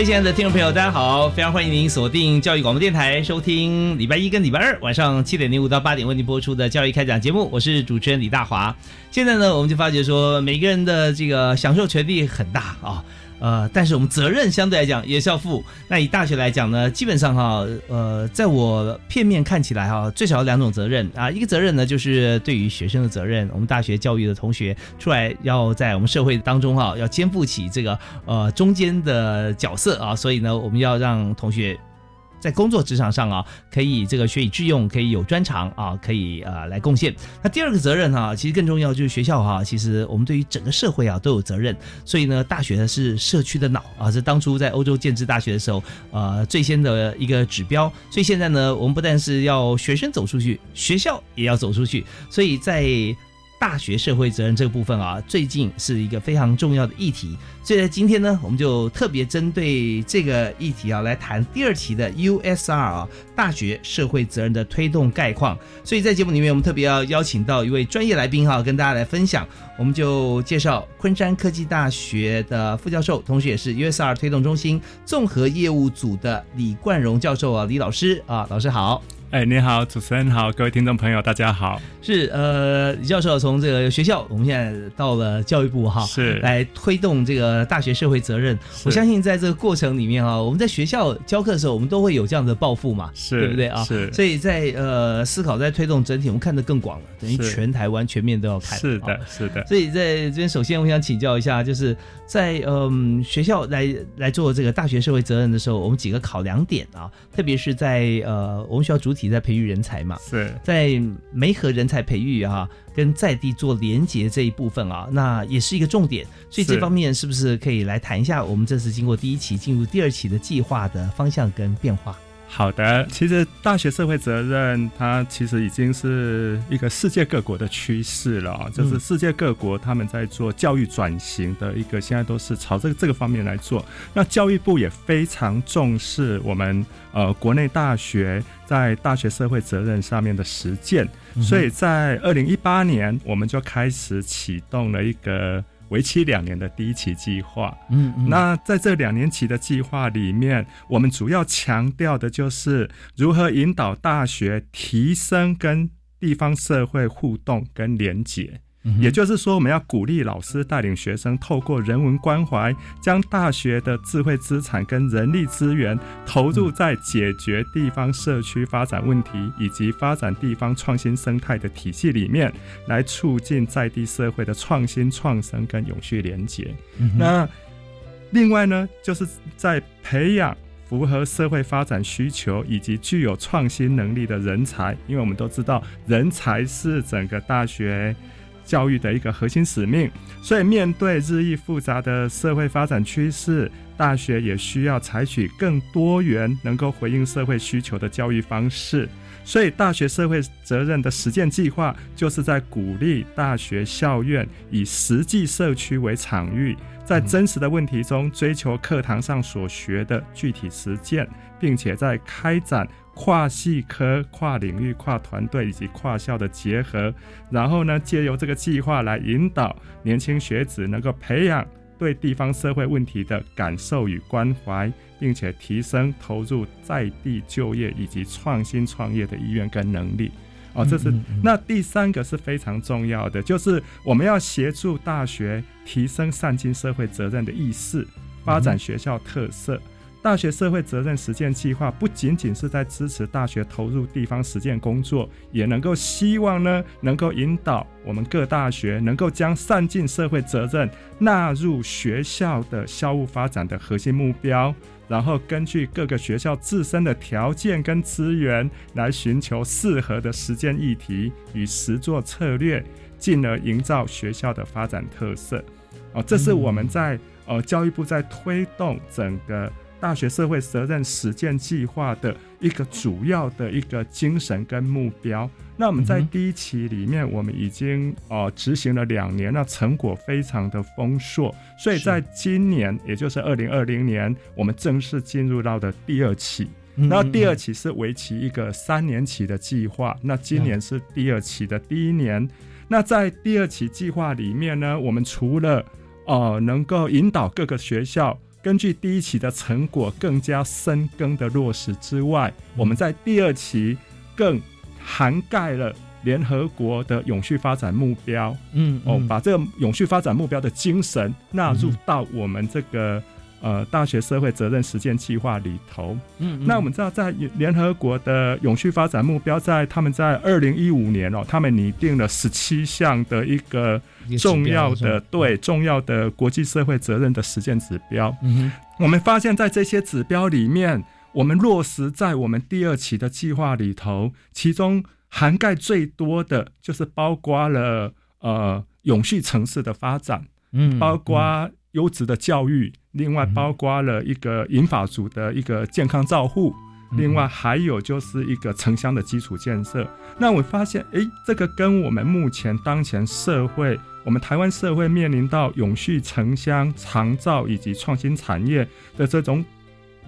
位亲爱的听众朋友，大家好！非常欢迎您锁定教育广播电台，收听礼拜一跟礼拜二晚上七点零五到八点为您播出的教育开讲节目。我是主持人李大华。现在呢，我们就发觉说，每个人的这个享受权利很大啊。呃，但是我们责任相对来讲也是要负。那以大学来讲呢，基本上哈，呃，在我片面看起来哈，最少有两种责任啊。一个责任呢，就是对于学生的责任，我们大学教育的同学出来要在我们社会当中哈，要肩负起这个呃中间的角色啊。所以呢，我们要让同学。在工作职场上啊，可以这个学以致用，可以有专长啊，可以呃来贡献。那第二个责任哈，其实更重要就是学校哈，其实我们对于整个社会啊都有责任。所以呢，大学呢是社区的脑啊，是当初在欧洲建制大学的时候呃最先的一个指标。所以现在呢，我们不但是要学生走出去，学校也要走出去。所以在大学社会责任这个部分啊，最近是一个非常重要的议题。所以在今天呢，我们就特别针对这个议题啊，来谈第二期的 USR 啊，大学社会责任的推动概况。所以在节目里面，我们特别要邀请到一位专业来宾哈，跟大家来分享。我们就介绍昆山科技大学的副教授，同时也是 USR 推动中心综合业务组的李冠荣教授啊，李老师啊，老师好。哎，你好，主持人好，各位听众朋友，大家好。是呃，李教授从这个学校，我们现在到了教育部哈，是来推动这个大学社会责任。我相信在这个过程里面啊，我们在学校教课的时候，我们都会有这样的抱负嘛，是对不对啊？是。所以在呃思考在推动整体，我们看得更广了，等于全台湾全面都要看。是的，是的。所以在这边，首先我想请教一下，就是在嗯学校来来做这个大学社会责任的时候，我们几个考量点啊，特别是在呃我们学校主体在培育人才嘛，是在媒合人才培育啊，跟在地做连结这一部分啊，那也是一个重点。所以这方面是不是可以来谈一下？我们这次经过第一期进入第二期的计划的方向跟变化？好的，其实大学社会责任它其实已经是一个世界各国的趋势了啊，就是世界各国他们在做教育转型的一个，现在都是朝这个这个方面来做。那教育部也非常重视我们呃国内大学在大学社会责任上面的实践，所以在二零一八年我们就开始启动了一个。为期两年的第一期计划，嗯，那在这两年期的计划里面，我们主要强调的就是如何引导大学提升跟地方社会互动跟连结。也就是说，我们要鼓励老师带领学生，透过人文关怀，将大学的智慧资产跟人力资源投入在解决地方社区发展问题以及发展地方创新生态的体系里面，来促进在地社会的创新创生跟永续连结。那另外呢，就是在培养符合社会发展需求以及具有创新能力的人才，因为我们都知道，人才是整个大学。教育的一个核心使命，所以面对日益复杂的社会发展趋势，大学也需要采取更多元、能够回应社会需求的教育方式。所以，大学社会责任的实践计划，就是在鼓励大学校院以实际社区为场域，在真实的问题中追求课堂上所学的具体实践，并且在开展。跨系科、跨领域、跨团队以及跨校的结合，然后呢，借由这个计划来引导年轻学子能够培养对地方社会问题的感受与关怀，并且提升投入在地就业以及创新创业的意愿跟能力。哦，这是那第三个是非常重要的，就是我们要协助大学提升善尽社会责任的意识，发展学校特色。大学社会责任实践计划不仅仅是在支持大学投入地方实践工作，也能够希望呢，能够引导我们各大学能够将善尽社会责任纳入学校的校务发展的核心目标，然后根据各个学校自身的条件跟资源来寻求适合的实践议题与实作策略，进而营造学校的发展特色。哦，这是我们在呃教育部在推动整个大学社会责任实践计划的一个主要的一个精神跟目标。那我们在第一期里面，我们已经呃执行了两年，那成果非常的丰硕，所以在今年，也就是二零二零年，我们正式进入到的第二期。嗯那第二嗯期是为期一个三年期的计划，那今年是第二期的第一年。那在第二期计划里面呢，我们除了呃能够引导各个学校根据第一期的成果更加深耕的落实之外，我们在第二期更涵盖了联合国的永续发展目标，嗯哦，嗯。把这个永续发展目标的精神纳入嗯。到我们这个呃大学社会责任实践计划里头。嗯那我们知道，在联合国的永续发展目标，在他们在二零一五年哦，他们拟定了十七项的一个重要的对重要的国际社会责任的实践指标。嗯哼我们发现，在这些指标里面，我们落实在我们第二期的计划里头，其中涵盖最多的就是包括了呃永续城市的发展，嗯包括优质的教育，另外嗯包括了一个银发族的一个健康照护。嗯另外还有就是一个城乡的基础建设。那我发现，诶，这个跟我们目前当前社会，我们台湾社会面临到永续城乡、长照以及创新产业的这种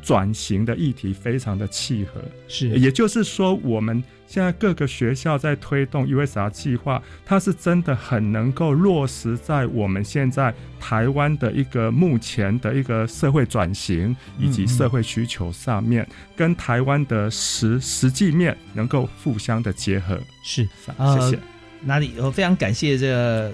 转型的议题非常的契合。是也就是说，我们现在各个学校在推动 USR 计划，它是真的很能够落实在我们现在台湾的一个目前的一个社会转型以及社会需求上面，跟台湾的实实际面能够互相的结合。是呃谢谢。哪里？我非常感谢这个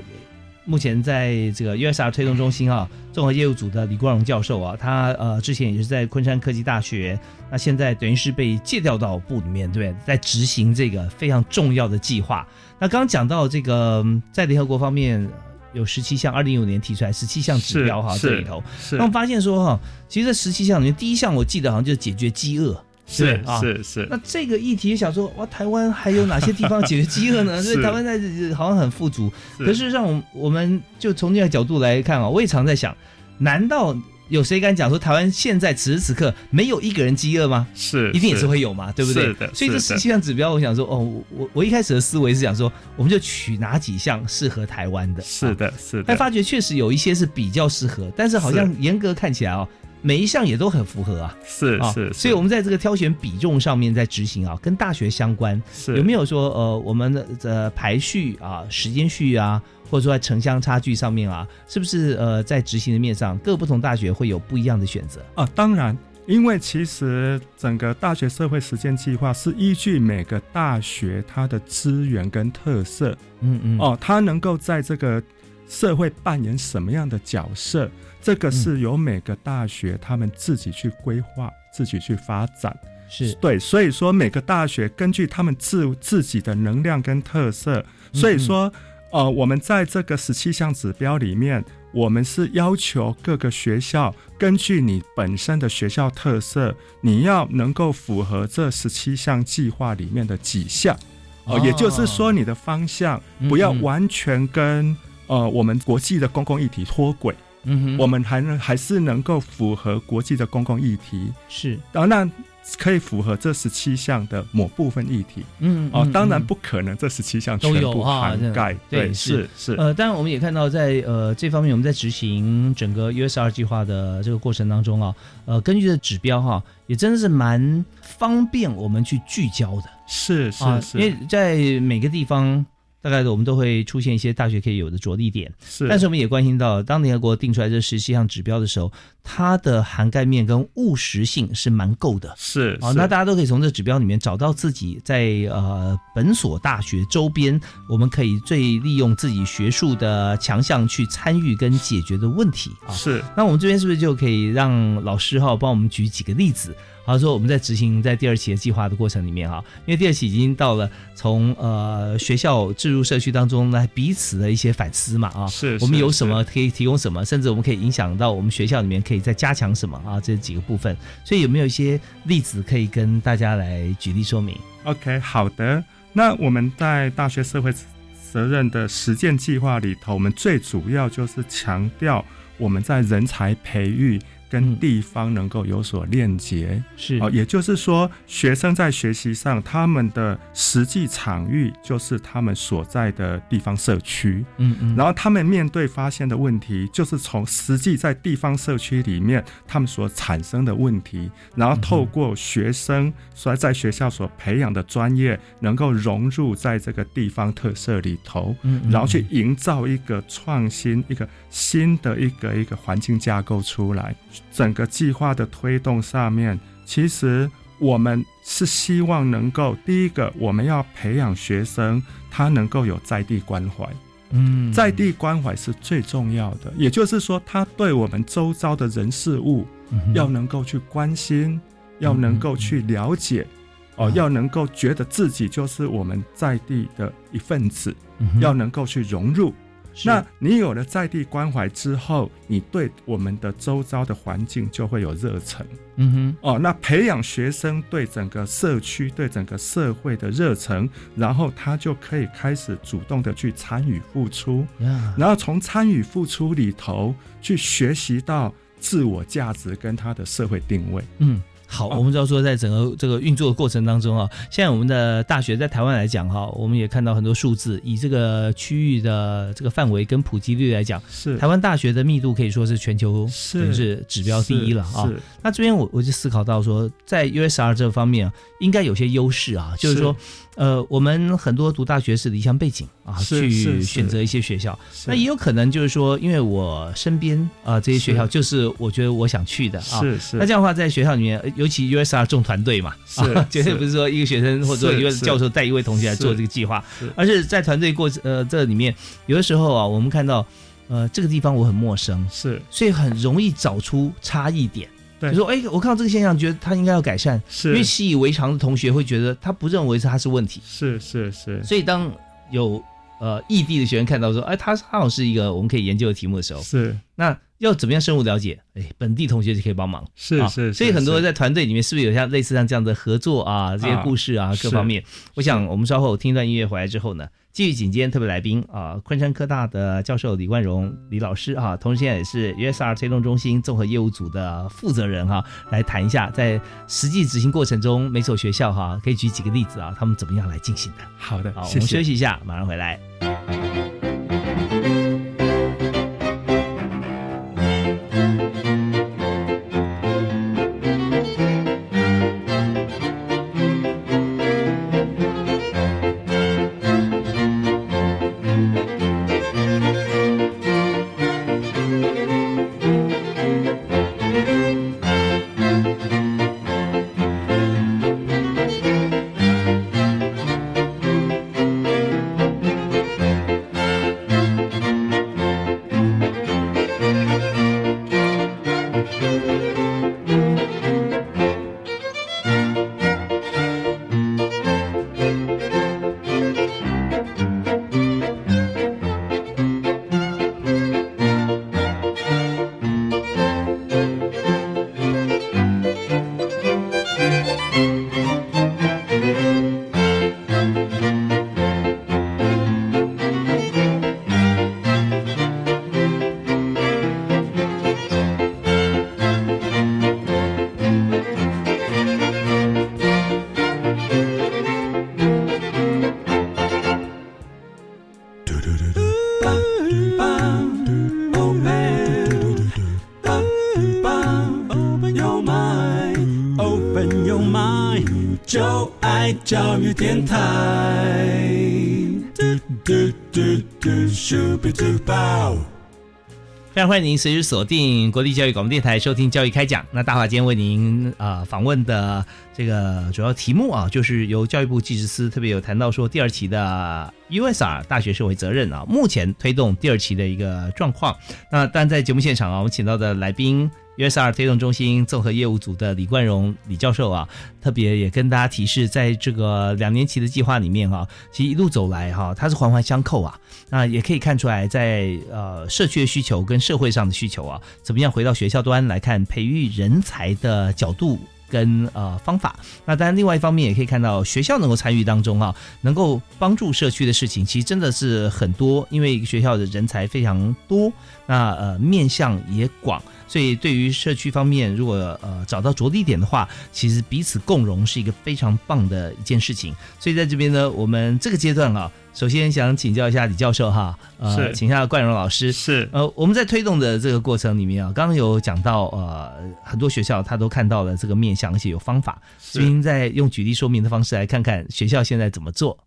目前在这个 USR 推动中心啊综合业务组的李光荣教授啊，他呃之前也是在昆山科技大学，那现在等于是被借调到部里面，对不对？在执行这个非常重要的计划。那刚刚讲到这个嗯在联合国方面呃有十七项，二零一五年提出来十七项指标哈，这里头，那我们发现说哈，其实这十七项里面第一项我记得好像就是解决饥饿。是啊是是那这个议题想说，哇，台湾还有哪些地方解决饥饿呢？是所以台湾在好像很富足，是可事实上，我们我们就从这个角度来看啊，我也常在想，难道有谁敢讲说台湾现在此时此刻没有一个人饥饿吗？是，一定也是会有嘛，对不对？是的所以这十七项指标，我想说，哦，我我我一开始的思维是想说，我们就取哪几项适合台湾的，啊。是的，是的但，发觉确实有一些是比较适合，但是好像严格看起来哦，每一项也都很符合啊。啊，是是，所以我们在这个挑选比重上面在执行啊，跟大学相关，是。有没有说呃，我们的呃排序啊、时间序啊，或者说在城乡差距上面啊，是不是呃在执行的面上，各不同大学会有不一样的选择？啊，当然，因为其实整个大学社会实践计划是依据每个大学它的资源跟特色。嗯嗯，哦，它能够在这个社会扮演什么样的角色，这个是由每个大学他们自己去规划、自己去发展。是。对，所以说每个大学根据他们自自己的能量跟特色，所以说，呃，我们在这个十七项指标里面，我们是要求各个学校根据你本身的学校特色，你要能够符合这十七项计划里面的几项。哦、哦也就是说，你的方向不要完全跟呃我们国际的公共议题脱轨，嗯哼，我们还能还是能够符合国际的公共议题。是。啊，那可以符合这十七项的某部分议题。嗯哦，当然嗯。不可能这十七项全部涵盖，对，对是是是，呃，当然我们也看到在呃这方面，我们在执行整个 USR 计划的这个过程当中啊，呃，根据的指标哈，也真的是蛮方便我们去聚焦的。是啊是，是，因为在每个地方大概我们都会出现一些大学可以有的着力点。是，但是我们也关心到，当联合国定出来这十七项指标的时候，它的涵盖面跟务实性是蛮够的。是，哦，那大家都可以从这指标里面找到自己在呃本所大学周边，我们可以最利用自己学术的强项去参与跟解决的问题啊。是，那我们这边是不是就可以让老师哈帮我们举几个例子？好说我们在执行在第二期的计划的过程里面哈，因为第二期已经到了从呃学校置入社区当中来彼此的一些反思嘛啊，是我们有什么可以提供什么，甚至我们可以影响到我们学校里面可以再加强什么啊这几个部分，所以有没有一些例子可以跟大家来举例说明？OK，好的，那我们在大学社会责任的实践计划里头，我们最主要就是强调我们在人才培育。跟地方能够有所链接，是。哦，也就是说，学生在学习上，他们的实际场域就是他们所在的地方社区，嗯嗯，然后他们面对发现的问题，就是从实际在地方社区里面他们所产生的问题，然后透过学生所在学校所培养的专业，能够融入在这个地方特色里头，嗯，然后去营造一个创新、一个新的一个一个环境架构出来。整个计划的推动上面，其实我们是希望能够第一个，我们要培养学生，他能够有在地关怀。嗯，在地关怀是最重要的，也就是说，他对我们周遭的人事物要能够去关心，要能够去了解，哦，要能够觉得自己就是我们在地的一份子，要能够去融入。那你有了在地关怀之后，你对我们的周遭的环境就会有热忱。嗯哼，哦，那培养学生对整个社区、对整个社会的热忱，然后他就可以开始主动的去参与付出，然后从参与付出里头去学习到自我价值跟他的社会定位。嗯。好，我们知道说，在整个这个运作的过程当中啊，现在我们的大学在台湾来讲哈，我们也看到很多数字，以这个区域的这个范围跟普及率来讲，是台湾大学的密度可以说是全球是是指标第一了啊。那这边我我就思考到说，在 USR 这方面啊，应该有些优势啊，就是说。呃，我们很多读大学是离乡背景啊，去选择一些学校。那也有可能就是说，因为我身边啊这些学校就是我觉得我想去的啊。是是。那这样的话，在学校里面，尤其 USR 重团队嘛，是绝对不是说一个学生或者一个教授带一位同学来做这个计划，而是在团队过呃这里面，有的时候啊，我们看到呃这个地方我很陌生，是，所以很容易找出差异点。就说哎，我看到这个现象，觉得他应该要改善，是。因为习以为常的同学会觉得他不认为是他是问题，是是是，所以当有呃异地的学生看到说，哎，他他好像是一个我们可以研究的题目的时候，是。那要怎么样深入了解？哎，本地同学就可以帮忙，是是，所以很多在团队里面是不是有像类似像这样的合作啊，这些故事啊，各方面？我想我们稍后听一段音乐回来之后呢。继续紧接特别来宾啊，昆山科大的教授李冠荣李老师啊，同时现在也是 USR 推动中心综合业务组的负责人哈，来谈一下在实际执行过程中，每所学校哈可以举几个例子啊，他们怎么样来进行的？好的，好，我们休息一下，马上回来。非常欢迎您随时锁定国立教育广播电台收听教育开讲。那大华今天为您啊、访问的这个主要题目啊，就是由教育部技师司特别有谈到说第二期的 USR 大学社会责任啊，目前推动第二期的一个状况。那但在节目现场啊，我们请到的来宾 USR 推动中心综合业务组的李冠荣李教授啊，特别也跟大家提示，在这个两年期的计划里面哈、其实一路走来哈、它是环环相扣啊。那也可以看出来在，呃社区的需求跟社会上的需求啊，怎么样回到学校端来看培育人才的角度跟呃方法。那当然，另外一方面也可以看到学校能够参与当中啊，能够帮助社区的事情，其实真的是很多，因为学校的人才非常多，那呃面向也广。所以，对于社区方面，如果呃找到着力点的话，其实彼此共荣是一个非常棒的一件事情。所以在这边呢，我们这个阶段啊，首先想请教一下李教授哈，呃，是请下冠荣老师。是呃，我们在推动的这个过程里面啊，刚刚有讲到，呃，很多学校他都看到了这个面向，而且有方法。所以您再用举例说明的方式来看看学校现在怎么做。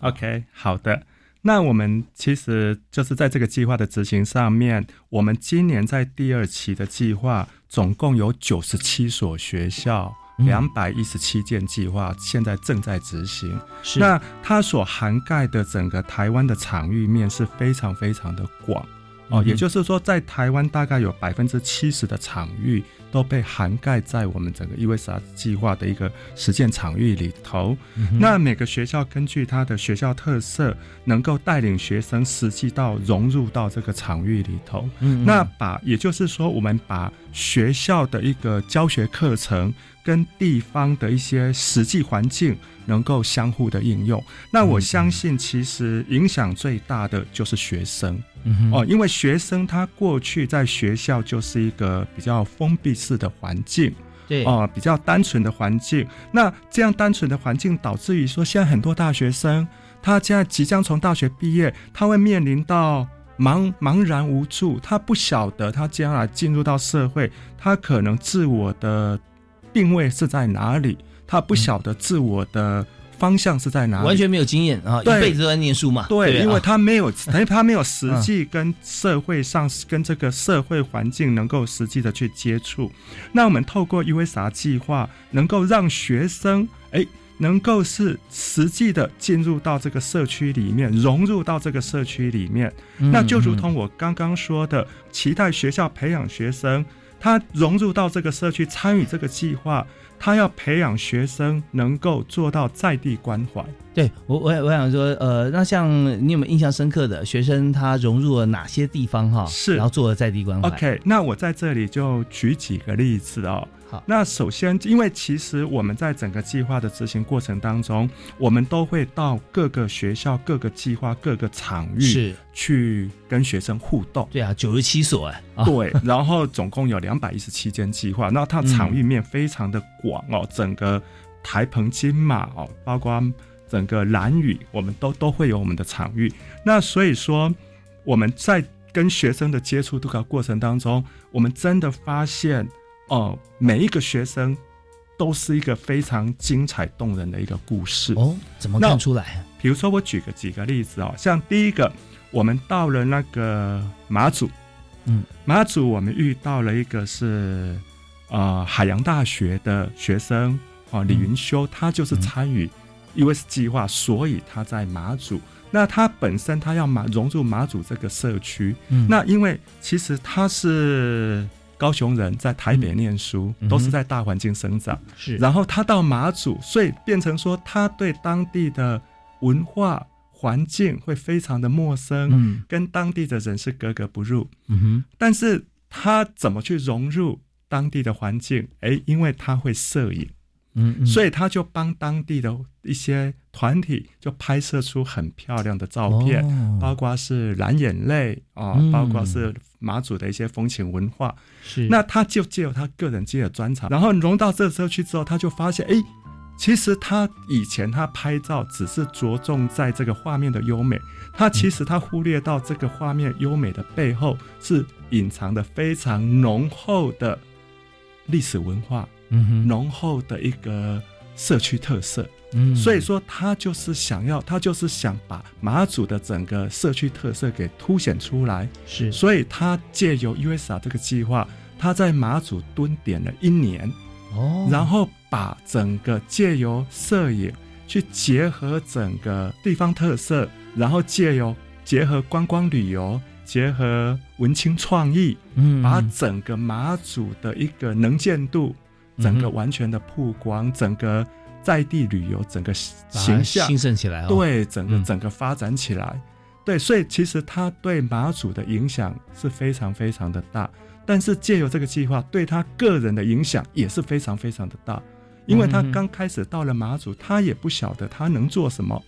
OK，好的。那我们其实就是在这个计划的执行上面，我们今年在第二期的计划，总共有九十七所学校，嗯两百一十七件计划，现在正在执行。是那它所涵盖的整个台湾的场域面是非常非常的广哦，嗯也就是说，在台湾大概有百分之七十的场域都被涵盖在我们整个 USR 计划的一个实践场域里头。嗯那每个学校根据它的学校特色，能够带领学生实际到融入到这个场域里头。嗯那把也就是说，我们把学校的一个教学课程跟地方的一些实际环境能够相互的应用。那我相信，其实影响最大的就是学生嗯哦，因为学生他过去在学校就是一个比较封闭式的环境。对哦，比较单纯的环境。那这样单纯的环境，导致于说，现在很多大学生，他现在即将从大学毕业，他会面临到茫茫然无助，他不晓得他将来进入到社会，他可能自我的定位是在哪里，他不晓得自我的方向是在哪里，完全没有经验啊，一对辈子都在念书嘛。对，不因为啊他没有，等 于他没有实际跟社会上、跟这个社会环境能够实际的去接触。那我们透过 USR 计划，能够让学生哎。能够是实际的进入到这个社区里面，融入到这个社区里面，嗯那就如同我刚刚说的，期待学校培养学生，他融入到这个社区，参与这个计划，他要培养学生能够做到在地关怀。对我，我我想说，呃，那像你有没有印象深刻的学生，他融入了哪些地方哈？是然后做了在地关怀。OK，那我在这里就举几个例子哦。好。那首先，因为其实我们在整个计划的执行过程当中，我们都会到各个学校、各个计划、各个场域是，去跟学生互动。对啊，九十七所哎，啊，对，然后总共有两百一十七间计划，那它场域面非常的广哦，整个台澎金马哦，包括整个蓝屿，我们都都会有我们的场域。那所以说，我们在跟学生的接触度的过程当中，我们真的发现哦，每一个学生都是一个非常精彩动人的一个故事。哦，怎么那看出来？比如说，我举个几个例子哦，像第一个，我们到了那个马祖，嗯，马祖我们遇到了一个是呃海洋大学的学生哦，李云修，他就是参与 US 计划，所以他在马祖。那他本身他要马融入马祖这个社区，嗯那因为其实他是高雄人，在台北念书，嗯都是在大环境生长。是，然后他到马祖，所以变成说他对当地的文化环境会非常的陌生，嗯跟当地的人是格格不入。嗯哼，但是他怎么去融入当地的环境？诶，因为他会摄影，嗯嗯，所以他就帮当地的一些团体就拍摄出很漂亮的照片，包括是蓝眼泪啊、嗯包括是马祖的一些风情文化。是那他就借由他个人自己的专长，然后融到这个社区之后，他就发现，哎，其实他以前他拍照只是着重在这个画面的优美，他其实他忽略到这个画面优美的背后是隐藏的非常浓厚的历史文化，嗯哼，浓厚的一个社区特色。嗯。所以说，他就是想要，他就是想把马祖的整个社区特色给凸显出来。是。所以他借由 USA 这个计划，他在马祖蹲点了一年，哦，然后把整个借由摄影去结合整个地方特色，然后借由结合观光旅游，结合文青创意，嗯。把整个马祖的一个能见度，整个完全的曝光，整个在地旅游整个形象兴盛起来哦，对整个嗯。整个发展起来，对，所以其实他对马祖的影响是非常非常的大，但是借由这个计划，对他个人的影响也是非常非常的大，因为他刚开始到了马祖，他也不晓得他能做什么，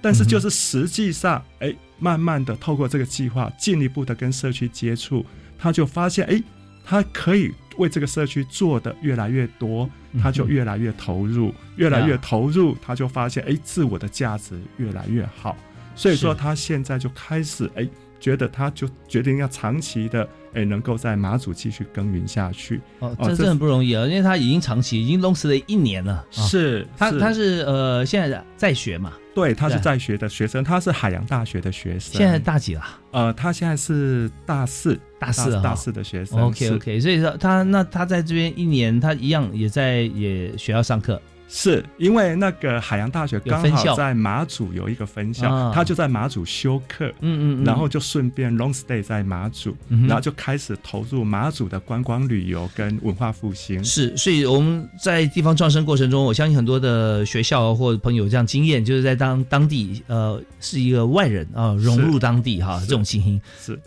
但是就是实际上，哎，慢慢的透过这个计划，进一步的跟社区接触，他就发现，哎，他可以为这个社区做的越来越多，他就越来越投入，越来越投入，他就发现，哎，自我的价值越来越好。所以说，他现在就开始，哎，觉得他就决定要长期的，哎，能够在马祖继续耕耘下去。哦，哦这这这很不容易啊，因为他已经长期已经 long s 了一年了，啊是，他他是呃现在在学嘛，对，他是在学的学生，他是海洋大学的学生。现在大几了？呃，他现在是大四，大四大四的学生。OK OK，所以说他那他在这边一年，他一样也在也学校上课，是因为那个海洋大学刚好在马祖有一个分校，啊。他就在马祖修课。嗯嗯嗯，然后就顺便 long stay 在马祖，嗯然后就开始投入马祖的观光旅游跟文化复兴。是，所以我们在地方创生过程中，我相信很多的学校或者朋友有这样经验，就是在当当地呃是一个外人啊、融入当地哈是。这种情形，是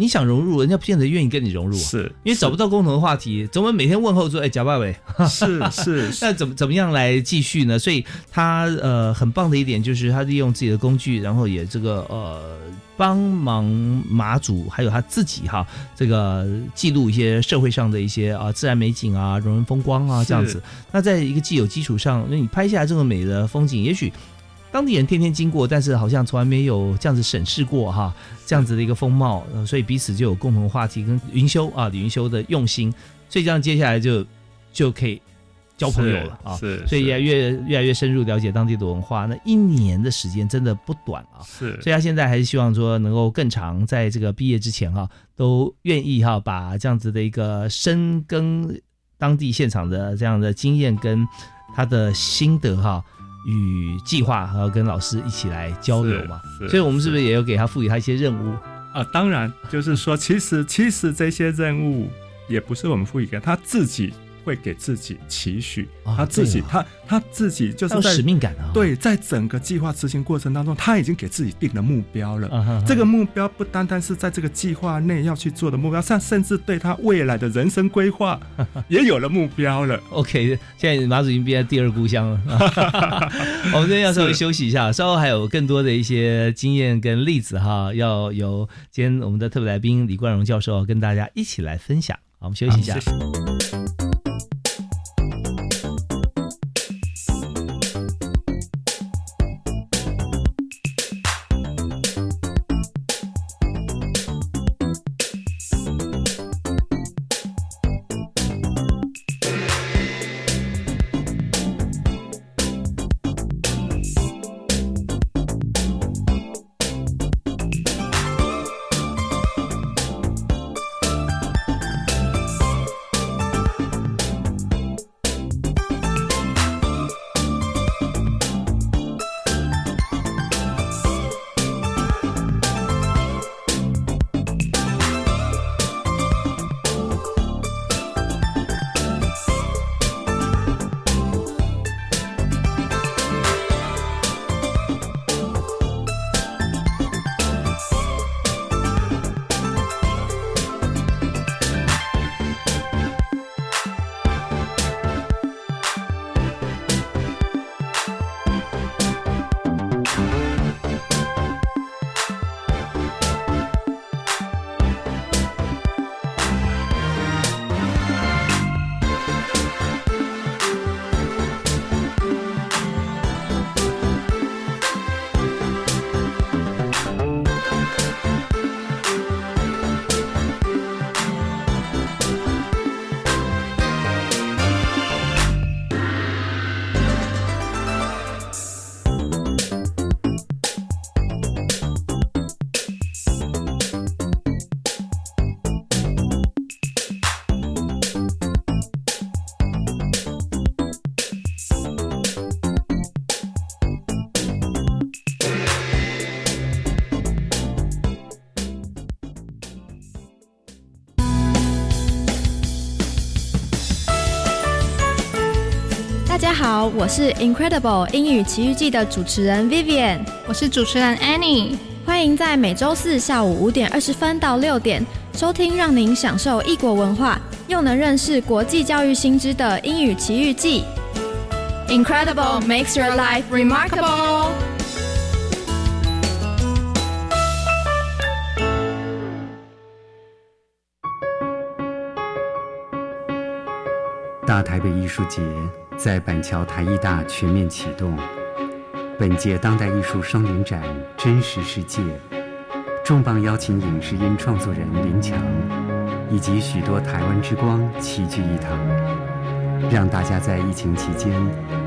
你想融入，人家不见得愿意跟你融入啊。是，因为找不到共同的话题，怎么每天问候说：“哎，贾爸伟，是是 是那怎么怎么样来继续呢？”所以他呃很棒的一点就是他利用自己的工具，然后也这个呃帮忙马祖还有他自己哈，这个记录一些社会上的一些啊自然美景啊、人文风光啊这样子。那在一个既有基础上，那你拍下来这么美的风景，也许。当地人天天经过，但是好像从来没有这样子审视过哈，这样子的一个风貌，呃所以彼此就有共同话题跟云修啊，李云修的用心，所以这样接下来就就可以交朋友了啊。是，所以是越来越越来越深入了解当地的文化，那一年的时间真的不短啊。是所以他现在还是希望说能够更长，在这个毕业之前哈、都愿意哈、把这样子的一个深耕当地现场的这样的经验跟他的心得哈、与计划还要跟老师一起来交流嘛。所以我们是不是也有给他赋予他一些任务？啊，当然就是说，其实其实这些任务也不是我们赋予给他，他自己会给自己期许，啊他自己、哦他他自己就是在使命感啊。对，在整个计划执行过程当中，他已经给自己定了目标了。这个目标不单单是在这个计划内要去做的目标，像甚至对他未来的人生规划 也有了目标了。OK，现在马祖已经变成第二故乡了。我们这边要稍微休息一下，稍后还有更多的一些经验跟例子哈，要由今天我们的特别来宾李冠荣教授跟大家一起来分享。好，我们休息一下。好谢谢我是 Incredible 英语奇遇记的主持人 Vivian，我是主持人 Annie，欢迎在每周四下午五点二十分到六点收听，让您享受异国文化又能认识国际教育新知的英语奇遇记。Incredible makes your life remarkable。大台北艺术节在板桥台艺大全面启动。本届当代艺术双年展《真实世界》，重磅邀请影视音创作人林强，以及许多台湾之光齐聚一堂，让大家在疫情期间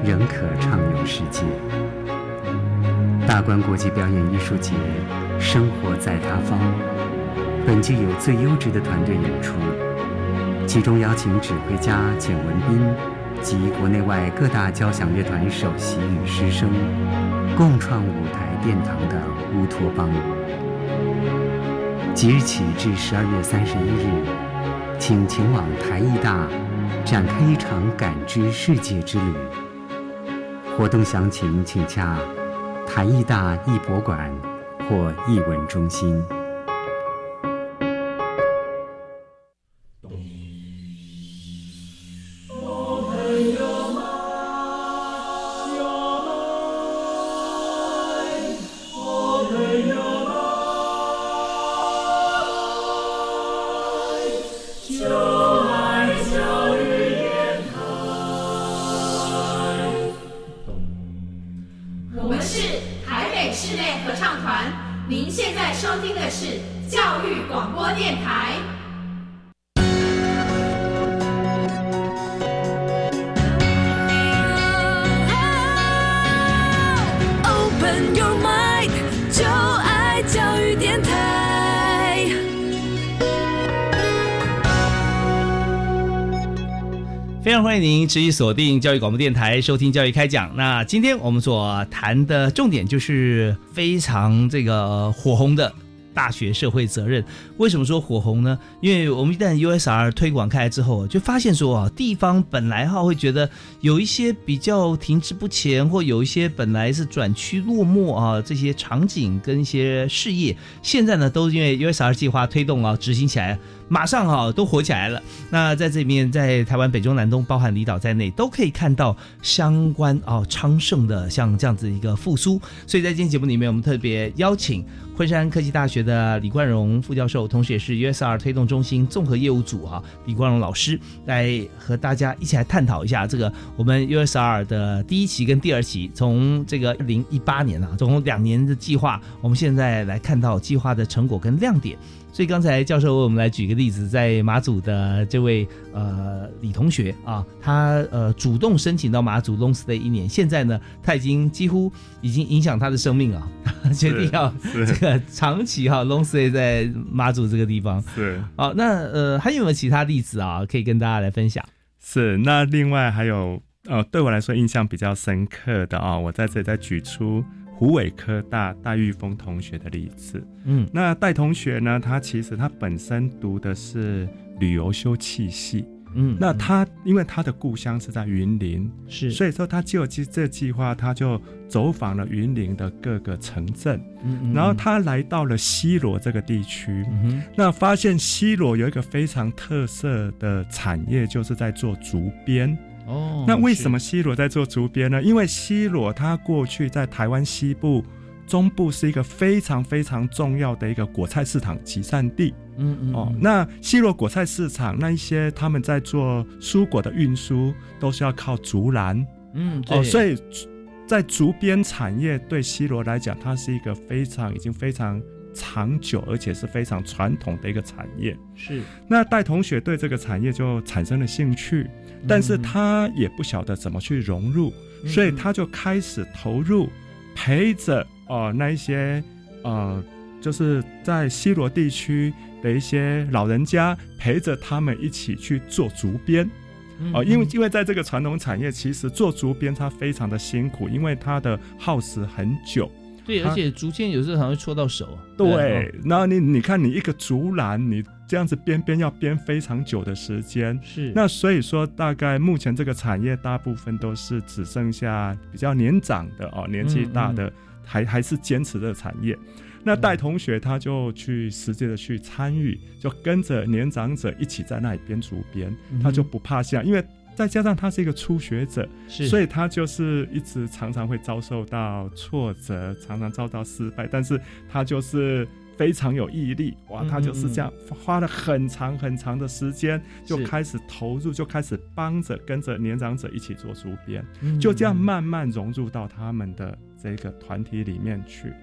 仍可畅游世界。大观国际表演艺术节，生活在他方。本届有最优质的团队演出。其中邀请指挥家简文斌及国内外各大交响乐团首席与师生，共创舞台殿堂的乌托邦。即日起至十二月三十一日，请前往台艺大，展开一场感知世界之旅。活动详情请洽台艺大艺博馆或艺文中心。欢迎您持续锁定教育广播电台，收听教育开讲。那今天我们所谈的重点就是非常这个火红的。大学社会责任，为什么说火红呢？因为我们一旦 USR 推广开来之后，就发现说啊，地方本来哈会觉得有一些比较停滞不前，或有一些本来是转趋落寞啊，这些场景跟一些事业，现在呢都因为 USR 计划推动啊执行起来，马上哈都火起来了。那在这边，在台湾北中南东，包含离岛在内，都可以看到相关啊昌盛的像这样子一个复苏。所以在今天节目里面，我们特别邀请。昆山科技大学的李冠荣副教授，同时也是 USR 推动中心综合业务组哈，李冠荣老师来和大家一起来探讨一下这个我们 USR 的第一期跟第二期，从这个二零一八年啊，总共两年的计划，我们现在来看到计划的成果跟亮点。所以刚才教授为我们来举个例子，在马祖的这位呃李同学啊，他呃主动申请到马祖 long stay 一年，现在呢他已经几乎已经影响他的生命啊，决定要这个长期哈 long stay 在马祖这个地方。是好，那呃还有没有其他例子啊，可以跟大家来分享？是，那另外还有呃对我来说印象比较深刻的啊，我在这里再举出。湖尾科大戴玉峰同学的例子，嗯，那戴同学呢？他其实他本身读的是旅游修气系，嗯，那他因为他的故乡是在云林，是，所以说他就计这计划，他就走访了云林的各个城镇，嗯，然后他来到了西罗这个地区，那发现西罗有一个非常特色的产业，就是在做竹编。哦，那为什么西罗在做竹编呢？因为西罗它过去在台湾西部、中部是一个非常非常重要的一个果菜市场集散地。嗯嗯。哦，那西罗果菜市场那一些他们在做蔬果的运输都是要靠竹篮。嗯，哦，所以在竹编产业对西罗来讲，它是一个非常已经非常。长久而且是非常传统的一个产业，是。那戴同学对这个产业就产生了兴趣，但是他也不晓得怎么去融入，所以他就开始投入，陪着哦那一些呃，就是在西罗地区的一些老人家，陪着他们一起去做竹编，哦，因为因为在这个传统产业，其实做竹编它非常的辛苦，因为它的耗时很久。对，而且竹签有时候还会戳到手。对，然后你你看，你一个竹篮，你这样子编编要编非常久的时间。是那所以说，大概目前这个产业大部分都是只剩下比较年长的哦，年纪大的还还是坚持的产业。那戴同学他就去实际的去参与，就跟着年长者一起在那里编竹编，他就不怕像，因为再加上他是一个初学者，所以他就是一直常常会遭受到挫折，常常遭到失败，但是他就是非常有毅力，哇，他就是这样花了很长很长的时间就开始投入，就开始帮着跟着年长者一起做竹编，就这样慢慢融入到他们的这个团体里面去。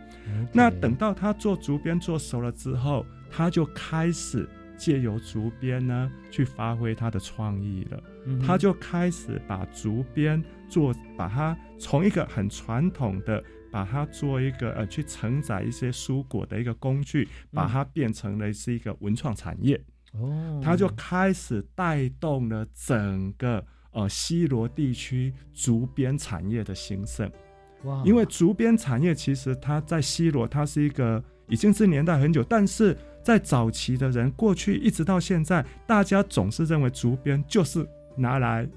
那等到他做竹编做熟了之后，他就开始借由竹编呢去发挥他的创意了。他就开始把竹编做，把它从一个很传统的，把它做一个呃去承载一些蔬果的一个工具，把它变成了是一个文创产业。哦，他就开始带动了整个呃西罗地区竹编产业的兴盛。因为竹编产业其实它在西罗，它是一个已经是年代很久，但是在早期的人过去一直到现在，大家总是认为竹编就是拿来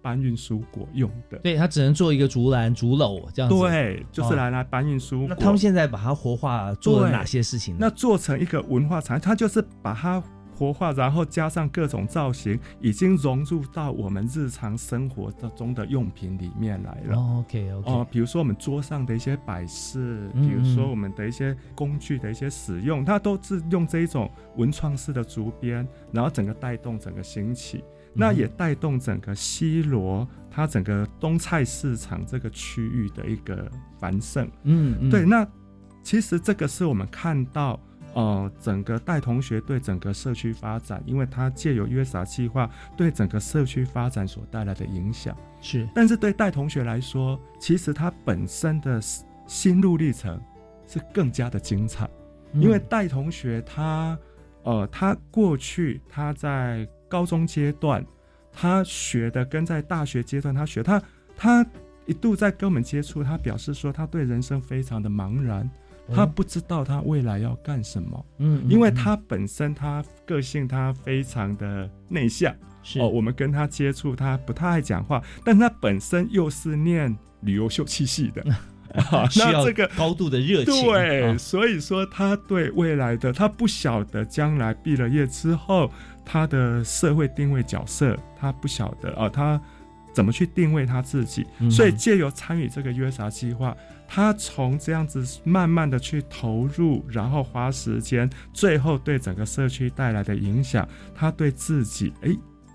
搬运蔬果用的。对，它只能做一个竹篮、竹篓这样子。对，就是拿来搬运蔬果。那他们现在把它活化，做了哪些事情？那做成一个文化产业，它就是把它。活化，然后加上各种造型，已经融入到我们日常生活中的用品里面来了。OK OK，哦，比如说我们桌上的一些摆饰，比如说我们的一些工具的一些使用，它都是用这一种文创式的竹编，然后整个带动整个兴起，那也带动整个西罗它整个东菜市场这个区域的一个繁盛。嗯，对，那其实这个是我们看到。呃，整个戴同学对整个社区发展，因为他借由约撒计划对整个社区发展所带来的影响是，但是对戴同学来说，其实他本身的心路历程是更加的精彩，因为戴同学他，呃，他过去他在高中阶段他学的跟在大学阶段他学他他一度在跟我们接触，他表示说他对人生非常的茫然。他不知道他未来要干什么，嗯，因为他本身他个性他非常的内向，是哦，我们跟他接触他不太爱讲话，但他本身又是念旅游秀气系的，需要这个高度的热情，对，所以说他对未来的他不晓得将来毕了业之后他的社会定位角色，他不晓得啊，他怎么去定位他自己，所以借由参与这个约啥计划。他从这样子慢慢的去投入，然后花时间，最后对整个社区带来的影响，他对自己哎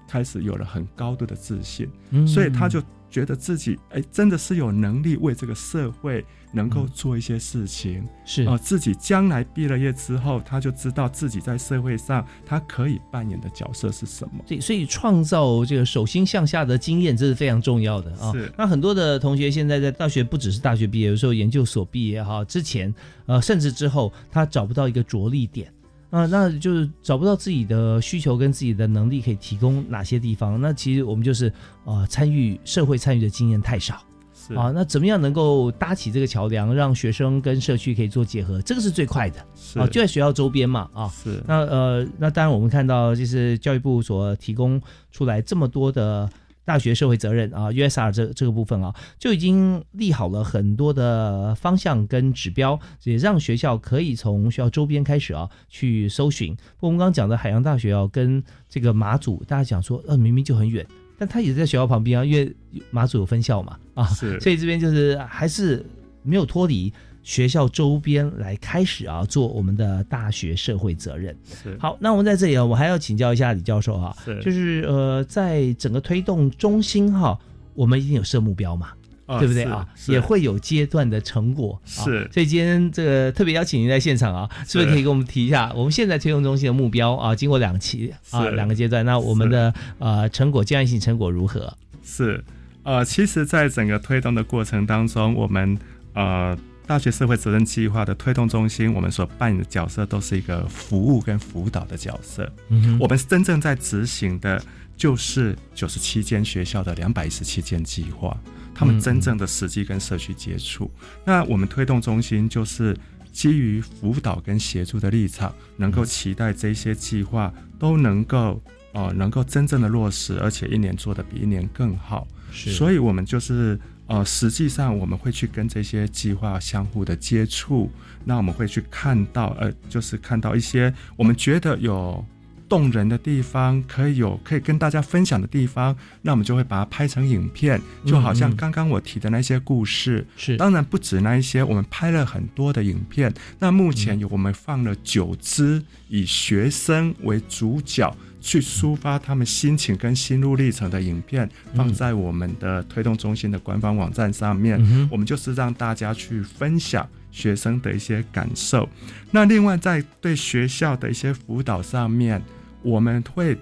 开始有了很高度的自信，所以他就觉得自己哎真的是有能力为这个社会。能够做一些事情，是啊，自己将来毕了业之后，他就知道自己在社会上他可以扮演的角色是什么。对，所以创造这个手心向下的经验，这是非常重要的啊。是。那很多的同学现在在大学，不只是大学毕业，有时候研究所毕业哈，之前呃，甚至之后，他找不到一个着力点啊，那就是找不到自己的需求跟自己的能力可以提供哪些地方。那其实我们就是啊，参与社会参与的经验太少。是啊，那怎么样能够搭起这个桥梁，让学生跟社区可以做结合？这个是最快的啊，就在学校周边嘛啊。是。那呃，那当然我们看到就是教育部所提供出来这么多的大学社会责任啊，USR 这这个部分啊，就已经立好了很多的方向跟指标，也让学校可以从学校周边开始啊去搜寻。不过我们刚刚讲的海洋大学啊，跟这个马祖，大家讲说呃明明就很远。但他也在学校旁边啊，因为马祖有分校嘛，啊，是，所以这边就是还是没有脱离学校周边来开始啊，做我们的大学社会责任。是，好，那我们在这里啊，我还要请教一下李教授啊，是，就是呃，在整个推动中心哈，我们一定有设目标嘛。对不对啊？也会有阶段的成果，是。所以今天这个特别邀请您在现场啊，是不是可以给我们提一下我们现在推动中心的目标啊？经过两期啊，两个阶段，那我们的呃成果阶段性成果如何？是，呃，其实，在整个推动的过程当中，我们呃大学社会责任计划的推动中心，我们所扮演的角色都是一个服务跟辅导的角色。嗯，我们真正在执行的，就是九十七间学校的两百一十七间计划。他们真正的实际跟社区接触，那我们推动中心就是基于辅导跟协助的立场，能够期待这些计划都能够呃能够真正的落实，而且一年做的比一年更好。是所以我们就是呃，实际上我们会去跟这些计划相互的接触，那我们会去看到呃，就是看到一些我们觉得有动人的地方，可以有可以跟大家分享的地方，那我们就会把它拍成影片，就好像刚刚我提的那些故事。是当然不止那一些，我们拍了很多的影片。那目前有我们放了九支以学生为主角，去抒发他们心情跟心路历程的影片，放在我们的推动中心的官方网站上面。嗯我们就是让大家去分享学生的一些感受。那另外在对学校的一些辅导上面，我们会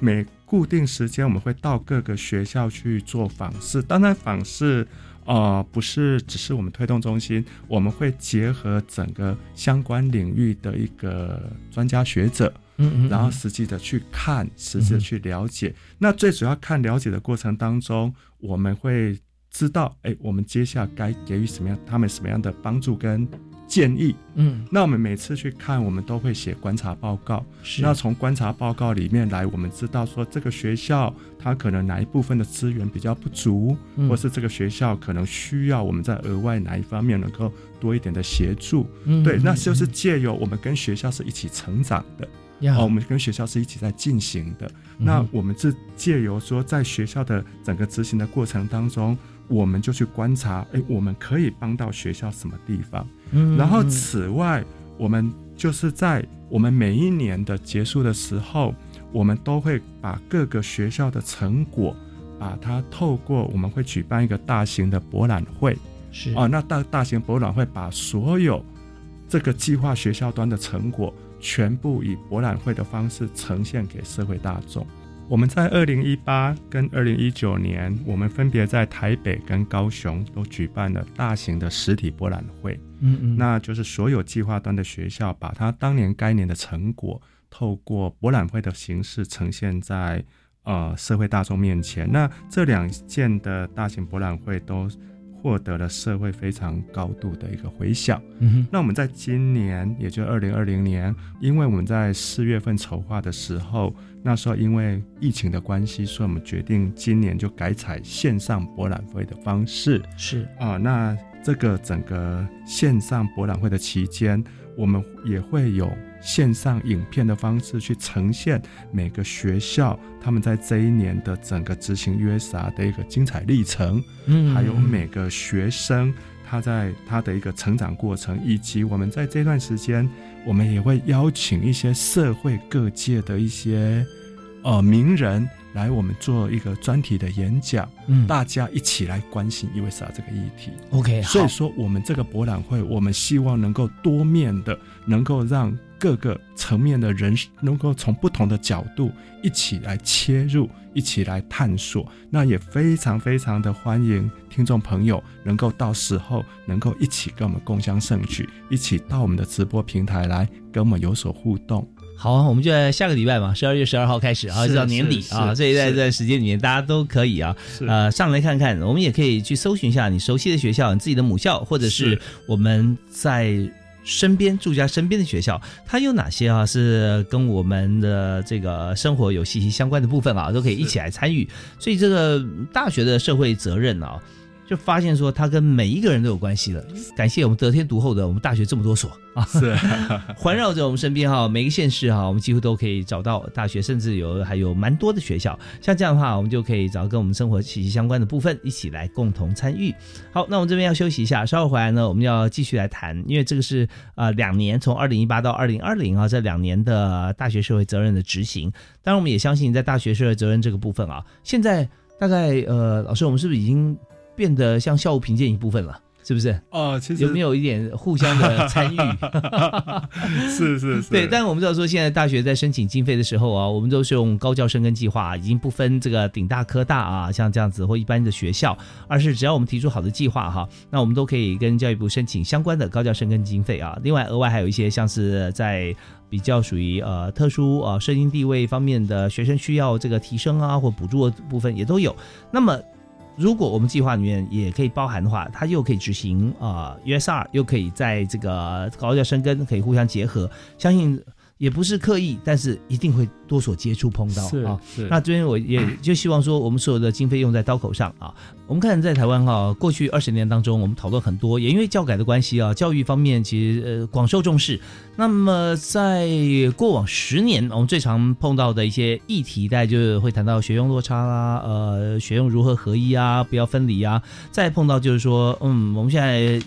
每固定时间我们会到各个学校去做访视。当然访视。呃，不是只是我们推动中心，我们会结合整个相关领域的一个专家学者，嗯嗯，然后实际的去看，实际的去了解。那最主要看了解的过程当中，我们会知道，哎，我们接下来该给予什么样他们什么样的帮助跟建议。嗯那我们每次去看，我们都会写观察报告。是那从观察报告里面来，我们知道说这个学校它可能哪一部分的资源比较不足，嗯或是这个学校可能需要我们在额外哪一方面能够多一点的协助。对，嗯对那就是借由我们跟学校是一起成长的。呀哦，我们跟学校是一起在进行的。嗯那我们是借由说，在学校的整个执行的过程当中，我们就去观察，哎，我们可以帮到学校什么地方。嗯然后嗯此外，我们就是在我们每一年的结束的时候，我们都会把各个学校的成果，把它透过我们会举办一个大型的博览会。是啊，那大大型博览会把所有这个计划学校端的成果，全部以博览会的方式呈现给社会大众。我们在二零一八跟二零一九年，我们分别在台北跟高雄都举办了大型的实体博览会。嗯嗯那就是所有计划端的学校，把它当年该年的成果，透过博览会的形式呈现在呃社会大众面前。那这两件的大型博览会都获得了社会非常高度的一个回响。嗯哼那我们在今年，也就二零二零年，因为我们在四月份筹划的时候，那时候因为疫情的关系，所以我们决定今年就改采线上博览会的方式。是啊，那这个整个线上博览会的期间，我们也会有线上影片的方式去呈现每个学校他们在这一年的整个执行 USR 的一个精彩历程，嗯。还有每个学生他在他的一个成长过程，以及我们在这段时间，我们也会邀请一些社会各界的一些呃名人来我们做一个专题的演讲。嗯大家一起来关心伊维莎这个议题。OK 所以说，我们这个博览会，我们希望能够多面的，能够让各个层面的人能够从不同的角度一起来切入，一起来探索。那也非常非常的欢迎听众朋友能够到时候能够一起跟我们共襄盛举，一起到我们的直播平台来跟我们有所互动。好啊，我们就在下个礼拜嘛，十二月十二号开始啊，是直到年底啊，所以在是这段时间里面，大家都可以啊，是呃，上来看看。我们也可以去搜寻一下你熟悉的学校，你自己的母校，或者是是我们在身边住家身边的学校，它有哪些啊是跟我们的这个生活有息息相关的部分啊，都可以一起来参与。所以这个大学的社会责任啊。就发现说，它跟每一个人都有关系了。感谢我们得天独厚的我们大学这么多所啊，是 环绕着我们身边哈，每个县市哈，我们几乎都可以找到大学，甚至有还有蛮多的学校。像这样的话，我们就可以找跟我们生活息息相关的部分一起来共同参与。好，那我们这边要休息一下，稍后回来呢，我们要继续来谈，因为这个是呃两年，从二零一八到二零二零啊这两年的大学社会责任的执行。当然，我们也相信在大学社会责任这个部分啊，现在大概呃，老师，我们是不是已经变得像校务评鉴一部分了？是不是？哦，其实有没有一点互相的 参与？是是是，对，但我们知道说，现在大学在申请经费的时候啊，我们都是用高教生根计划，已经不分这个顶大科大啊，像这样子或一般的学校，而是只要我们提出好的计划哈，那我们都可以跟教育部申请相关的高教生根经费啊。另外，额外还有一些像是在比较属于呃特殊呃社经地位方面的学生需要这个提升啊或补助的部分也都有。那么如果我们计划里面也可以包含的话，它又可以执行啊 USR，又可以在这个高教生根可以互相结合，相信。也不是刻意，但是一定会多所接触碰到啊。那这边我也 就希望说，我们所有的经费用在刀口上啊。我们看在台湾哈，过去二十年当中，我们讨论很多，也因为教改的关系啊，教育方面其实呃广受重视。那么在过往十年，我们最常碰到的一些议题，大概就是会谈到学用落差啦，呃，学用如何合一啊，不要分离啊。再碰到就是说，嗯，我们现在。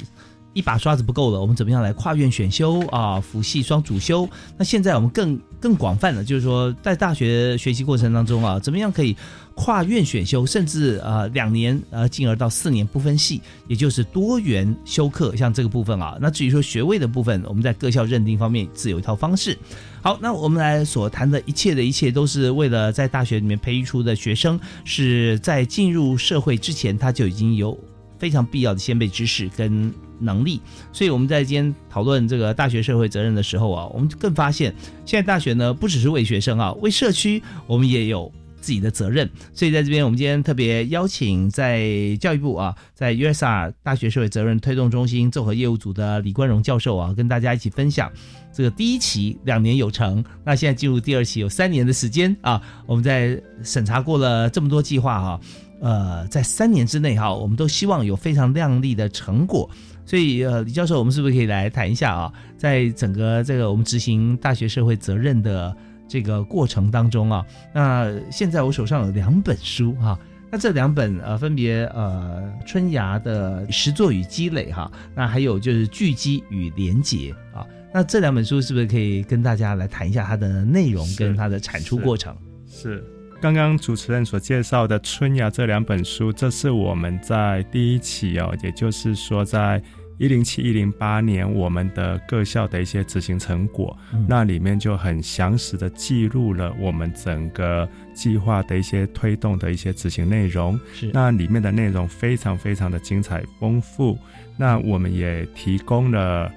一把刷子不够了，我们怎么样来跨院选修啊？辅系双主修。那现在我们更更广泛的，就是说在大学学习过程当中啊，怎么样可以跨院选修，甚至呃两年呃进而到四年不分系，也就是多元修课。像这个部分啊，那至于说学位的部分，我们在各校认定方面自有一套方式。好，那我们来所谈的一切的一切，都是为了在大学里面培育出的学生，是在进入社会之前他就已经有非常必要的先辈知识跟。能力，所以我们在今天讨论这个大学社会责任的时候啊，我们更发现，现在大学呢不只是为学生啊，为社区我们也有自己的责任。所以在这边，我们今天特别邀请在教育部啊，在 USR 大学社会责任推动中心综合业务组的李冠荣教授啊，跟大家一起分享这个第一期两年有成，那现在进入第二期有三年的时间啊，我们在审查过了这么多计划哈，呃，在三年之内哈，我们都希望有非常亮丽的成果。所以，呃，李教授，我们是不是可以来谈一下啊？在整个这个我们执行大学社会责任的这个过程当中啊，那现在我手上有两本书哈，那这两本呃，分别呃，春芽的实作与积累哈，那还有就是聚积与连结啊，那这两本书是不是可以跟大家来谈一下它的内容跟它的产出过程？是，刚刚主持人所介绍的春芽这两本书，这是我们在第一期哦，也就是说在。一零七一零八年，我们的各校的一些执行成果，那里面就很详实的记录了我们整个计划的一些推动的一些执行内容。是，那里面的内容非常非常的精彩丰富。那我们也提供了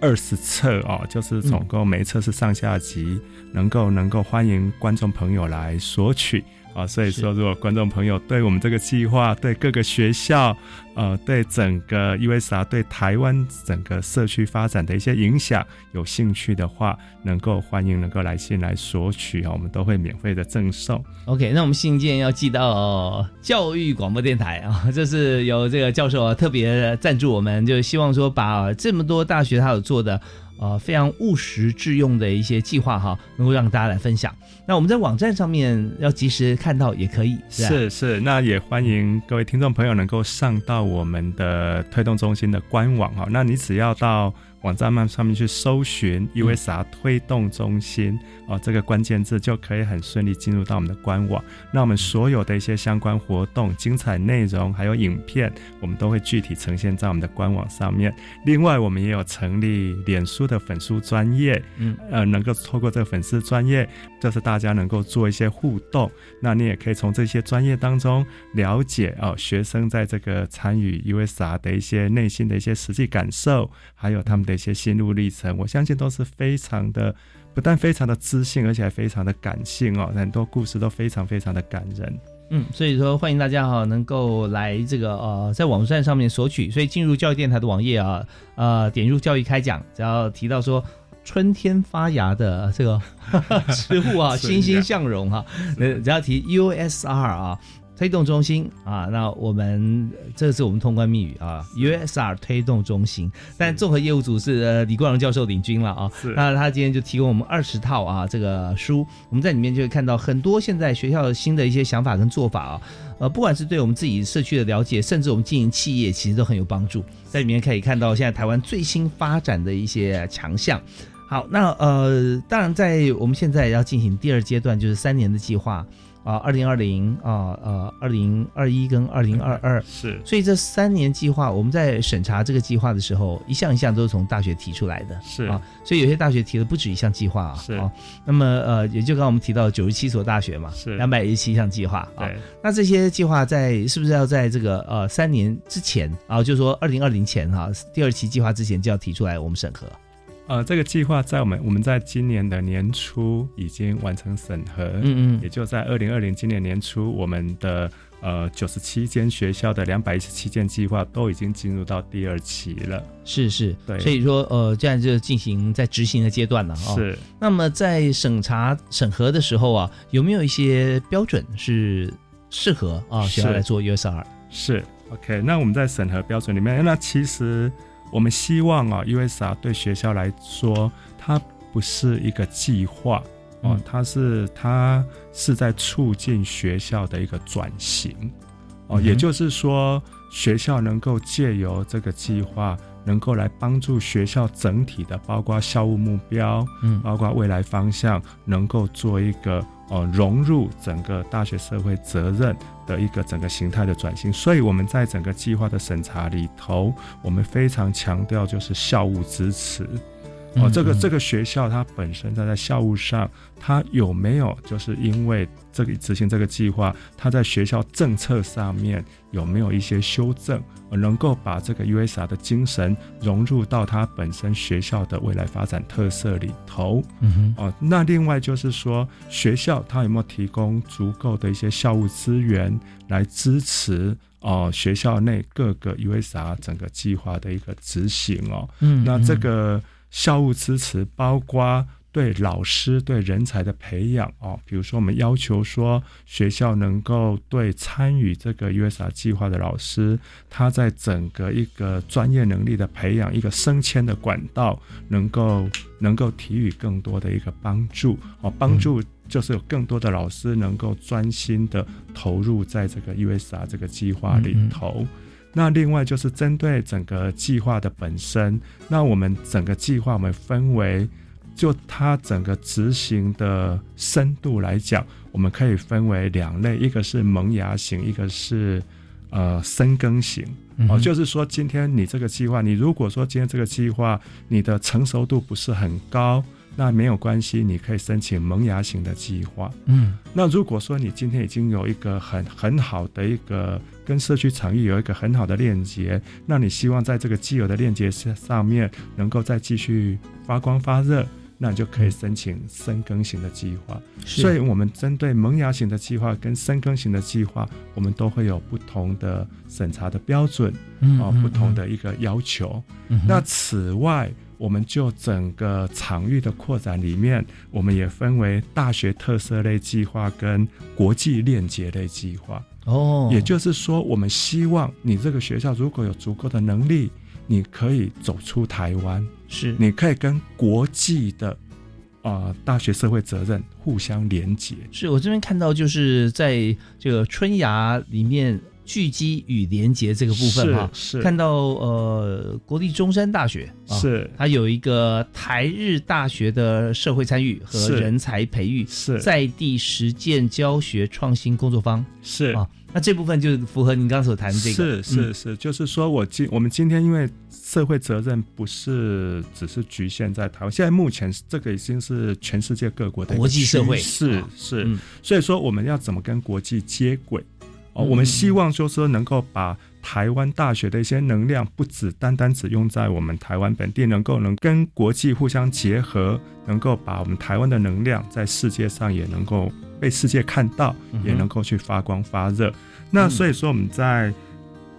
二十册哦，就是总共每一册是上下集，能够能够欢迎观众朋友来索取。啊，所以说，如果观众朋友对我们这个计划、对各个学校、呃，对整个 USR、对台湾整个社区发展的一些影响有兴趣的话，能够欢迎能够来信来索取啊，我们都会免费的赠送。OK，那我们信件要寄到教育广播电台啊，这是由这个教授啊特别赞助我们，就希望说把这么多大学他有做的。呃，非常务实致用的一些计划哈，能够让大家来分享。那我们在网站上面要及时看到也可以，是是。那也欢迎各位听众朋友能够上到我们的推动中心的官网哈。那你只要到。网站上面去搜寻 USR 推动中心哦，这个关键字就可以很顺利进入到我们的官网。那我们所有的一些相关活动、精彩内容还有影片，我们都会具体呈现在我们的官网上面。另外，我们也有成立脸书的粉丝专业，嗯，呃，能够透过这个粉丝专业，就是大家能够做一些互动。那你也可以从这些专业当中了解哦，学生在这个参与 USR 的一些内心的一些实际感受，还有他们。的一些心路历程，我相信都是非常的，不但非常的知性，而且还非常的感性哦。很多故事都非常非常的感人。嗯，所以说欢迎大家哈，能够来这个呃，在网站上面索取。所以进入教育电台的网页啊，呃，点入教育开讲，只要提到说春天发芽的这个 植物啊，欣欣向荣哈，呃，只要提 USR 啊。推动中心啊，那我们这是我们通关密语啊，USR 推动中心。但综合业务组是呃李冠荣教授领军了啊，那他今天就提供我们二十套啊这个书，我们在里面就会看到很多现在学校新的一些想法跟做法啊，呃，不管是对我们自己社区的了解，甚至我们经营企业，其实都很有帮助。在里面可以看到现在台湾最新发展的一些强项。好，那呃，当然在我们现在要进行第二阶段，就是三年的计划。啊，二零二零啊，呃，二零二一跟二零二二。是，所以这三年计划，我们在审查这个计划的时候，一项一项都是从大学提出来的，是。啊，所以有些大学提的不止一项计划啊，是。啊，那么呃，也就刚刚我们提到九十七所大学嘛，是。两百一十七项计划啊，那这些计划在是不是要在这个呃三年之前啊，就是说二零二零前哈，第二期计划之前就要提出来我们审核？呃，这个计划在我们我们在今年的年初已经完成审核，嗯嗯也就在二零二零今年年初，我们的呃九十七间学校的两百一十七件计划都已经进入到第二期了。是是，对所以说呃，现在就进行在执行的阶段了啊、哦。。是，那么在审查审核的时候啊，有没有一些标准是适合啊学校来做 USR？是 OK，那我们在审核标准里面，那其实我们希望啊，USR 对学校来说，它不是一个计划哦，嗯。它是它是在促进学校的一个转型哦，也就是说，学校能够借由这个计划，能够来帮助学校整体的，包括校务目标，嗯。包括未来方向，能够做一个呃融入整个大学社会责任的一个整个形态的转型。所以我们在整个计划的审查里头，我们非常强调就是校务支持。哦，这个嗯这个学校它本身在在校务上，它有没有就是因为这个执行这个计划，它在学校政策上面有没有一些修正，呃能够把这个 USR 的精神融入到它本身学校的未来发展特色里头？嗯哼哦，那另外就是说，学校它有没有提供足够的一些校务资源来支持哦学校内各个 USR 整个计划的一个执行哦？嗯那这个校务支持包括对老师、对人才的培养哦，比如说我们要求说学校能够对参与这个 USR 计划的老师，他在整个一个专业能力的培养、一个升迁的管道，能够能够给予更多的一个帮助哦，帮助。就是有更多的老师能够专心的投入在这个 USR 这个计划里头，那另外就是针对整个计划的本身，那我们整个计划我们分为，就它整个执行的深度来讲，我们可以分为两类，一个是萌芽型，一个是呃深耕型。哦，就是说今天你这个计划，你如果说今天这个计划你的成熟度不是很高，那没有关系，你可以申请萌芽型的计划。嗯那如果说你今天已经有一个很很好的一个跟社区场域有一个很好的链接，那你希望在这个既有的链接上面能够再继续发光发热，那你就可以申请深耕型的计划。是所以，我们针对萌芽型的计划跟深耕型的计划，我们都会有不同的审查的标准啊，嗯嗯不同的一个要求。嗯那此外，我们就整个场域的扩展里面，我们也分为大学特色类计划跟国际链接类计划。哦，也就是说，我们希望你这个学校如果有足够的能力，你可以走出台湾，是你可以跟国际的啊、呃大学社会责任互相连结。是我这边看到，就是在这个春芽里面聚集与连结这个部分哈，是。是看到呃国立中山大学啊，是。它有一个台日大学的社会参与和人才培育是。在地实践教学创新工作坊是。啊，那这部分就符合您刚刚所谈的这个，是是嗯。是，就是说我今我们今天因为社会责任不是只是局限在台湾，现在目前这个已经是全世界各国的国际社会。是啊。是。嗯，所以说我们要怎么跟国际接轨？哦，嗯我们希望就是说能够把台湾大学的一些能量，不只单单只用在我们台湾本地，能够能跟国际互相结合，能够把我们台湾的能量在世界上也能够被世界看到，也能够去发光发热。那所以说我们在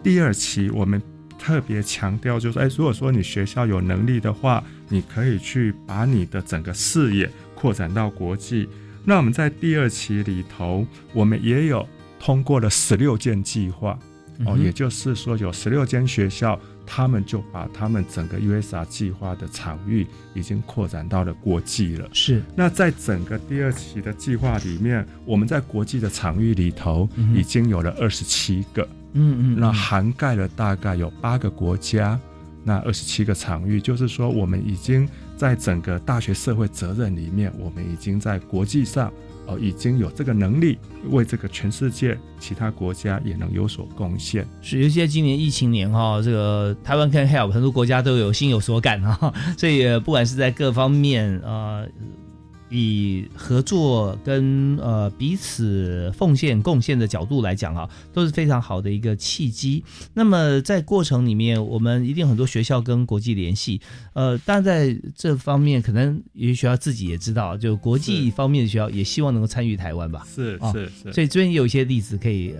第二期我们特别强调，就是哎，如果说你学校有能力的话，你可以去把你的整个视野扩展到国际。那我们在第二期里头，我们也有通过了十六件计划，哦，也就是说有十六间学校，他们就把他们整个 USR 计划的场域已经扩展到了国际了。是。那在整个第二期的计划里面，我们在国际的场域里头已经有了二十七个，嗯嗯，那嗯涵盖了大概有八个国家，那二十七个场域，就是说我们已经在整个大学社会责任里面，我们已经在国际上哦已经有这个能力，为这个全世界其他国家也能有所贡献。是，尤其在今年疫情年哈，这个台湾 Can Help 很多国家都有心有所感哈，所以不管是在各方面啊以合作跟呃彼此奉献贡献的角度来讲啊，都是非常好的一个契机。那么在过程里面，我们一定很多学校跟国际联系，呃，当然在这方面，可能有些学校自己也知道，就国际方面的学校也希望能够参与台湾吧。是是是，所以这边有一些例子可以。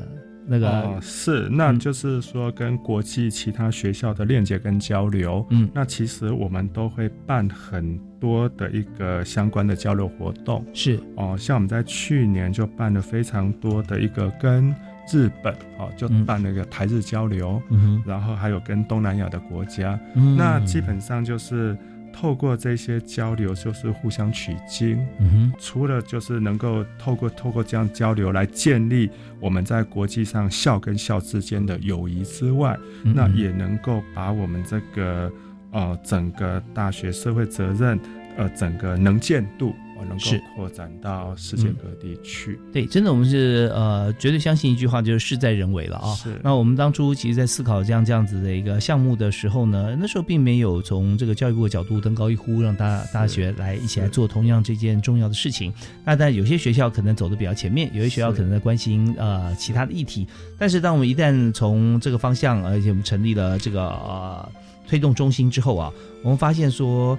那个哦，是，那就是说跟国际其他学校的链接跟交流，嗯，那其实我们都会办很多的一个相关的交流活动，是。哦，像我们在去年就办了非常多的一个跟日本，哦，就办了一个台日交流，嗯然后还有跟东南亚的国家，嗯，那基本上就是。透过这些交流，就是互相取经。嗯哼，除了就是能够透过透过这样交流来建立我们在国际上校跟校之间的友谊之外，那也能够把我们这个呃整个大学社会责任呃整个能见度。能够扩展到世界各地去，对，真的，我们是呃绝对相信一句话，就是事在人为了啊。是。那我们当初其实，在思考这样这样子的一个项目的时候呢，那时候并没有从这个教育部的角度登高一呼，让大大学来一起来做同样这件重要的事情。那但有些学校可能走的比较前面，有些学校可能在关心呃其他的议题。但是，当我们一旦从这个方向，而且我们成立了这个呃推动中心之后啊，我们发现说。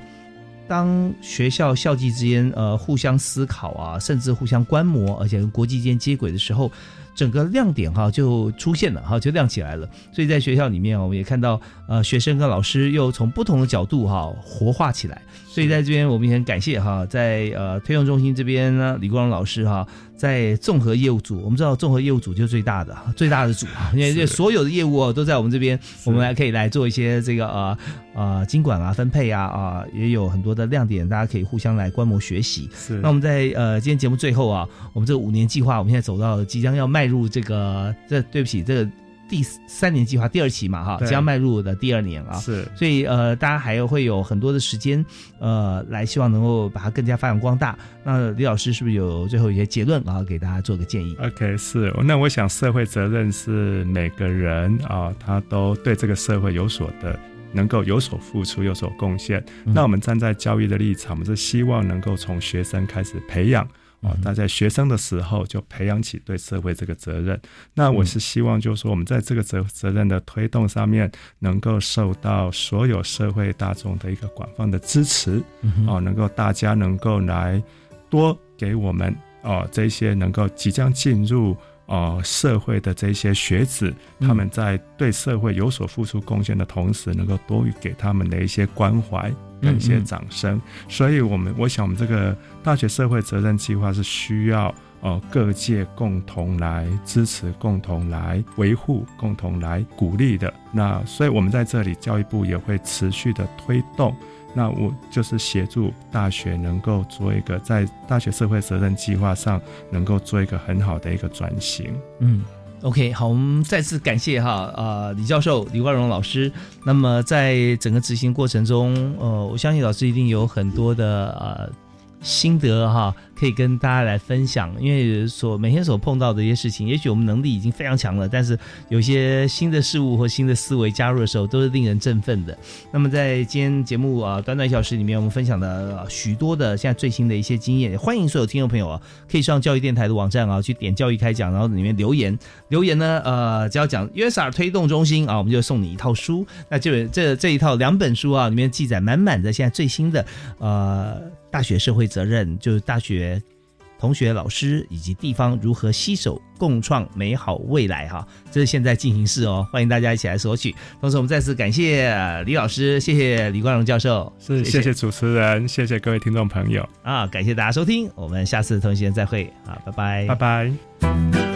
当学校校际之间呃互相思考啊，甚至互相观摩，而且跟国际间接轨的时候，整个亮点哈就出现了哈，就亮起来了。所以在学校里面，我们也看到呃学生跟老师又从不同的角度哈活化起来。所以在这边，我们也很感谢哈，在呃推动中心这边呢，李光荣老师哈，在综合业务组，我们知道综合业务组就是最大的最大的组啊，因为所有的业务都在我们这边，我们还可以来做一些这个呃呃经管啊、分配啊啊，也有很多的亮点，大家可以互相来观摩学习。是。那我们在呃今天节目最后啊，我们这个五年计划，我们现在走到即将要迈入这个，这对不起这个。第三年计划第二期嘛，哈，即将迈入的第二年啊，是，所以呃，大家还会有很多的时间，呃，来希望能够把它更加发扬光大。那李老师是不是有最后一些结论啊，给大家做个建议？OK，是，那我想社会责任是每个人啊，他都对这个社会有所的，能够有所付出，有所贡献。那我们站在教育的立场，我们是希望能够从学生开始培养。哦，他在学生的时候就培养起对社会这个责任。那我是希望，就是说，我们在这个责责任的推动上面，能够受到所有社会大众的一个广泛的支持。哦，能够大家能够来多给我们哦这些能够即将进入哦社会的这些学子，他们在对社会有所付出贡献的同时，能够多予给他们的一些关怀。感谢掌声，所以我们我想我们这个大学社会责任计划是需要呃各界共同来支持、共同来维护、共同来鼓励的。那所以我们在这里教育部也会持续的推动。那我就是协助大学能够做一个在大学社会责任计划上能够做一个很好的一个转型。嗯。OK，好，我们再次感谢哈啊李教授李冠荣老师。那么在整个执行过程中，呃，我相信老师一定有很多的呃心得哈。可以跟大家来分享，因为所每天所碰到的一些事情，也许我们能力已经非常强了，但是有些新的事物或新的思维加入的时候，都是令人振奋的。那么在今天节目啊短短一小时里面，我们分享了许多的现在最新的一些经验，欢迎所有听众朋友啊，可以上教育电台的网站啊去点教育开讲，然后里面留言留言呢，呃，只要讲 USR 推动中心啊，我们就送你一套书。那这这这一套两本书啊，里面记载满满的现在最新的呃大学社会责任，就是大学。同学、老师以及地方如何携手共创美好未来？哈，这是现在进行式哦，欢迎大家一起来索取。同时，我们再次感谢李老师，谢谢李光荣教授，是谢谢主持人，谢谢各位听众朋友啊，感谢大家收听，我们下次同一时间再会啊，拜拜，拜拜。